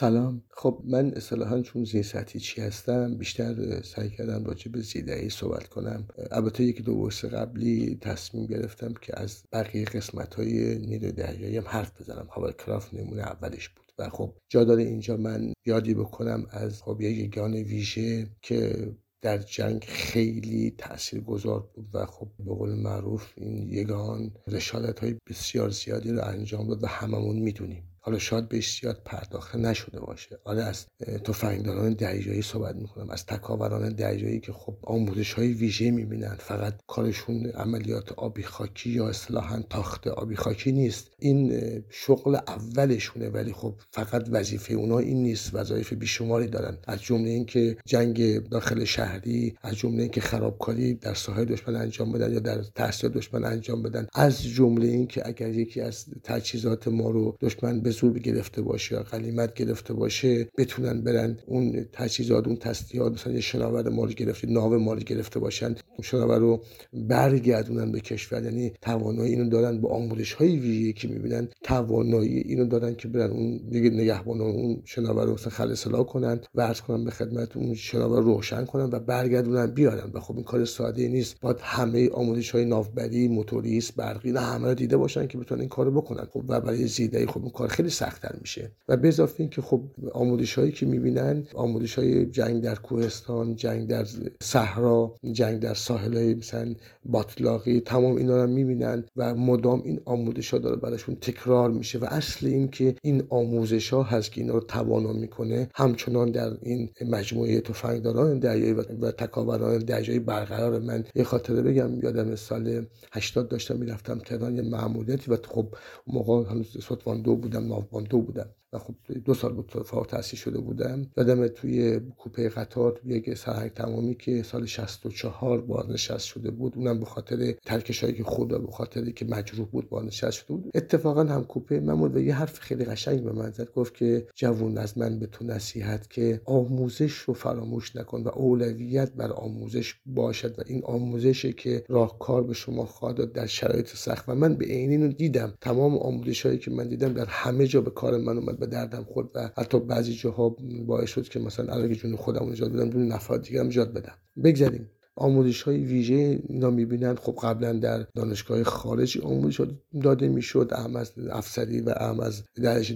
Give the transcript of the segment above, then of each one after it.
سلام. خب من اصطلاحا چون زیر سطحی چی هستم بیشتر سعی کردم راجع به زیدهی صحبت کنم. البته یکی دو ورس قبلی تصمیم گرفتم که از بقیه قسمت های نیرو دریایی هم حرف بزنم. کرافت نمونه اولش بود. و خب جا داره اینجا من یادی بکنم از خب یک یگان ویژه که در جنگ خیلی تأثیر گذار بود و خب به قول معروف این یگان رشالت های بسیار زیادی رو انجام داد و هممون می‌دونیم. حالا شاید بهش زیاد پرداخته نشده باشه. حالا از تفنگداران دریایی صحبت می‌کنم از تکاوران دریایی که خب آموزش های ویژه می‌بینن. فقط کارشون عملیات آبی خاکی یا اصطلاحا تاخت آبی خاکی نیست. این شغل اولشونه ولی خب فقط وظیفه اونا این نیست. وظایف بیشماری دارن. از جمله اینکه جنگ داخل شهری از جمله اینکه خرابکاری در ساحل دشمن انجام بدن یا در تحصیل دشمن انجام بدن. از جمله اینکه اگر یکی از تجهیزات ما رو دشمن به زور گرفته باشه یا غلیمت گرفته باشه بتونن برن اون تجهیزات اون تسلیحات مثلا یه شناور مال گرفته ناو مال گرفته باشن اون شناور رو برگردونن به کشور. یعنی توانایی اینو دارن با آموزش های ویژه‌ای که می‌بینن توانایی اینو دارن که برن اون دیگه نگهبان اون شناور رو مثلا خل اصلاح کنن و کنن به خدمت اون شناور روشن کنن و برگردونن بیارن. و خب این کار ساده نیست. باید همه آموزش های ناوبری موتوریست برقی نه همه رو دیده باشن که بتونن این کارو بکنن. خب و برای زیده خب این کار خیلی سختتر میشه. و به اضافه اینکه خب آموزش هایی که می‌بینن آموزش های جنگ در کوهستان جنگ در صحرا جنگ در ساحل های مثلا باطلاقی تمام اینا رو می‌بینن و مدام این آموزش ها داره براشون تکرار میشه. و اصل این که این آموزش ها هست که اینا رو توانا می‌کنه. همچنان در این مجموعه تفنگداران دریایی و تکاوران دریایی برقرار من. یه خاطره بگم یادم سال 80 داشتم می‌رفتم تهران یه معمولیتی و خب موقع هنوز ستوان دو بودم دو بودم و خب دو سال بود فارغ تحصیل شده بودم. دادم توی کوپه قطار یک سرهنگ تمامی که سال 64 بازنشست شده بود. اونم به خاطر ترکش هایی که خود و به خاطر که مجروح بود بازنشست شده بود. اتفاقا هم کوپه من و یه حرف خیلی قشنگ به من زد. گفت که جوون از من به تو نصیحت که آموزش رو فراموش نکن و اولویت بر آموزش باشد و این آموزشی که راهکار به شما خواهد در شرایط سخت. و من به عینی دیدم. تمام آموزش هایی که من دیدم در همه جا به کار من اومد. به دردم خورد و حتی بعضی جاها باعث شد که مثلا علاوه جون خودم نجات بدم دون نفرات دیگه هم نجات بدم. بگذاریم. آموزش های ویژه اینا می‌بینن. خب قبلا در دانشگاه خارجی آموزش داده می‌شد. اهم از افسری و اهم از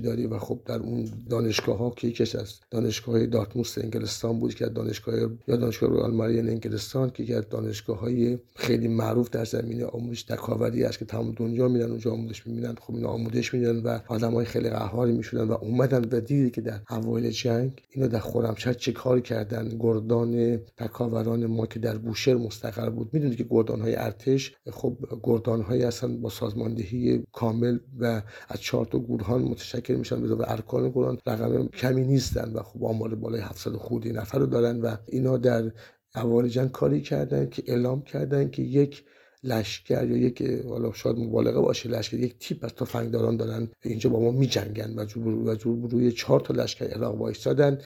داری و خب در اون دانشگاه ها که یکیش از دانشگاه دارتموس انگلستان بود که دانشگاه یا دانشگاه رویال مارین انگلستان که از دانشگاه های خیلی معروف در زمینه آموزش تکاوری است که تمام دنیا میرن اونجا آموزش می‌بینن. خب اینا آموزش میدن و آدم های خیلی قهاری می‌شدن و اومدن و دیدی که در اوایل جنگ اینا در خرمشهر چه کار کردن؟ گردان تکاوران ما که در بوشهر مستقر بود. می‌دونید که گردان های ارتش خب گردان هایی هستن با سازماندهی کامل و از چهار تا گروهان متشکل میشن به ارکان گروهان رقم کمی نیستن و خب آمار بالای 700 خودی نفر رو دارن و اینا در اوایل جنگ کاری کردن که اعلام کردن که یک لشکر یا یک حالا شاید مبالغه باشه لشکر یک تیپ از تفنگداران دارن اینجا با ما میجنگن و جور روی چهار تا لشکر عراق وایستادن.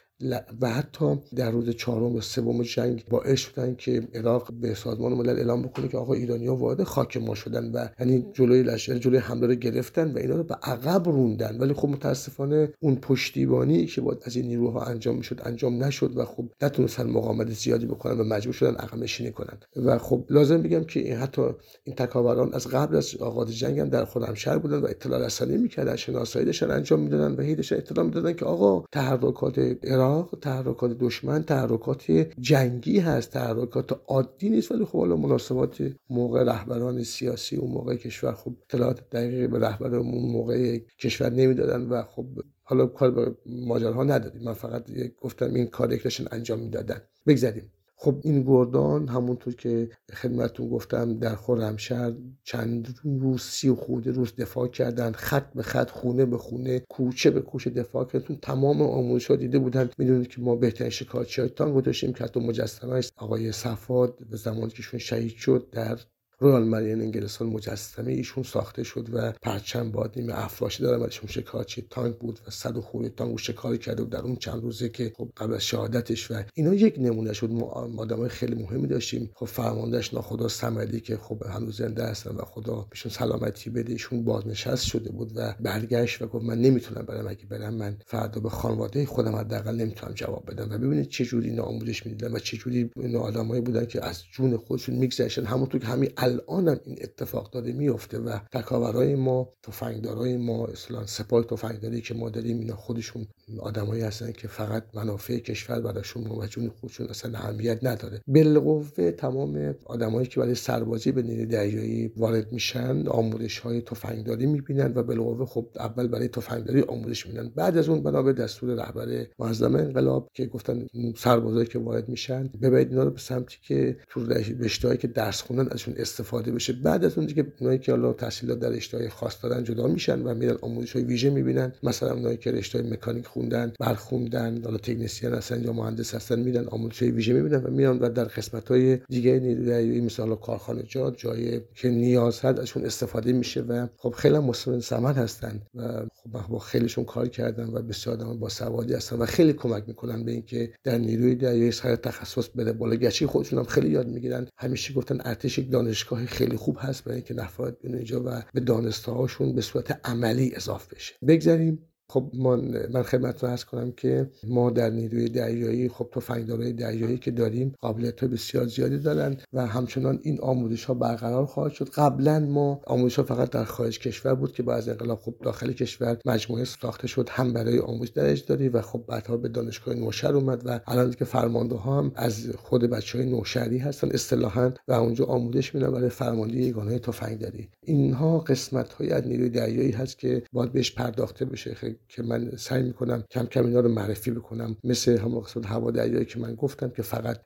و حتی در روز چهارم و سوم جنگ باعث شدن که عراق به سازمان ملل اعلام بکنه که آقا ایرانی‌ها وارد خاک ما شدن و یعنی جلوی لشکر جلوی حمله رو گرفتن و اینا رو به عقب روندن. ولی خب متاسفانه اون پشتیبانی که باید از این نیروها انجام می‌شد انجام نشد و خب نتونستن مقاومت زیادی بکنن و مجبور شدن عقب نشینی کنن. و خب لازم بگم که این حتی این تکاوران از قبل از آغاز جنگ هم در خرمشهر بودن و اطلاع رسانی می‌کردن شناسایی داشتن انجام می‌دادن و هی اطلاع می‌دادن که آقا تحرکات عراق تحرکات دشمن تحرکات جنگی هست تحرکات عادی نیست ولی خب حالا مناسبات موقع رهبران سیاسی اون موقع کشور خب اطلاعات دقیقی به رهبر اون موقع کشور نمی‌دادن و خب حالا کار به ماجرها ندادیم من فقط گفتم این کار انجام می‌دادن. بگذاریم خب این گردان همونطور که خدمتون گفتم در خرمشهر چند روز سی و خورده روز دفاع کردن خط به خط خونه به خونه کوچه به کوچه دفاع کردن. تمام آموزش ها دیده بودن. می‌دونید که ما بهترین شکارچی های تانگو داشتیم که حتی مجسمه آقای صفاد به زمانی که شهید شد در رویال مرین انگلستان مجسمه ایشون ساخته شد و پرچم باد نیمه افراشی داره ایشون شکارچی تانک بود و صد و خورده تانک و شکار کرده بود در اون چند روزه که خب قبل از شهادتش و اینا یک نمونه شد. ما آدمای خیلی مهمی داشتیم. خب فرماندهش ناخدا سمدی که خب هنوز زنده هستن و خدا بهشون سلامتی بده. ایشون بازنشست شده بود و برگشت و گفت من نمی‌تونم برم. اگه برم من فردا به خانواده خودم حداقل نمی‌تونم جواب بدم و ببینید چه جوری اینا آموزش می‌دیدن و چه جوری اینا آدمایی بودن که از جون خودشون میگذشتن. همونطور که همین الانم این اتفاق داره میفته و تکاورای ما تفنگدارای ما اصلا سپاه تفنگداری که ما داریم اینا خودشون آدمایی هستن که فقط منافع کشور براشون و جون خودشون اصلا اهمیت نداره. بالقوه تمام آدمایی که برای سربازی به نیروی دریایی وارد میشن آموزش های تفنگداری می‌بینن و بالقوه خب اول برای تفنگداری آموزش میدن. بعد از اون بنا به دستور رهبر معظم انقلاب که گفتن سربازایی که وارد میشن ببرید اینا رو به سمتی که تو رشته‌ای که درس خوندن ازشون استفاده بشه. بعد از اون دیگه اونایی که حالا تحصیلات در رشته‌های خاص دارن جدا میشن و میرن آموزش های ویژه می‌بینن مثلا اونایی که رشته مکانیک خوندن برخوندن حالا تکنسین هستن یا مهندس هستن میرن آموزش ویژه می‌بینن و میان و در قسمت های دیگه نیروی مثلا کارخانه جا جای که نیاز هست ازشون استفاده میشه و خب خیلی مسلم ثمن هستن و خب با خیلیشون کار کردن و بسیار آدم با سوادی هستن و خیلی کمک می‌کنن به اینکه در نیروی دریایی سر تخصص بده بالا. گچی خودشون هم خیلی یاد می‌گیرن همیشه گفتن ارتش یک دانشگاه خیلی خوب هست برای اینکه نفرات اینجا و به دانستهاشون به صورت عملی اضافه بشه. بگذاریم خب من خدمتتون ارز کنم که ما در نیروی دریایی خب تفنگدارای دریایی که داریم قابلیت بسیار زیادی دارن و همچنان این آموزش ها برقرار خواهد شد. قبلا ما آموزش ها فقط در خارج کشور بود که بعد از انقلاب خب داخل کشور مجموعه ساخته شد. هم برای آموزش درج داری و خب بعدها به دانشگاه نوشهر اومد و الان که فرمانده ها هم از خود بچه های نوشهری هستن اصطلاحا و اونجا آموزش میدن برای فرماندهی یگانه تفنگداری. اینها قسمت های از نیروی دریایی هست که باید بهش پرداخته بشه. که من سعی می‌کنم کم کم اینا رو معرفی بکنم. مثل همون قسمت هوا دریایی که من گفتم که فقط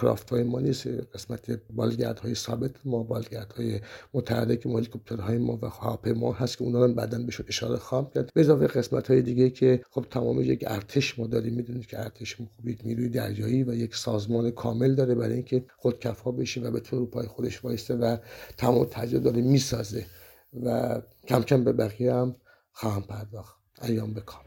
کرافت های ما نیست قسمت بالگرد های ثابت ما بالگرد های متحرک های ما و ما هست که اونا رو بعدا بهشون اشاره خواهم کرد. به اضافه قسمت های دیگه که خب تمام یک ارتش ما داریم. می‌دونید که ارتش ما خب یک نیروی دریایی و یک سازمان کامل داره برای اینکه خودکفا بشه و بتونه رو پای خودش وایسته و تمام تجربه داره می‌سازه و کم کم به بقیه هم خواهم پرداخت. ایام بکام.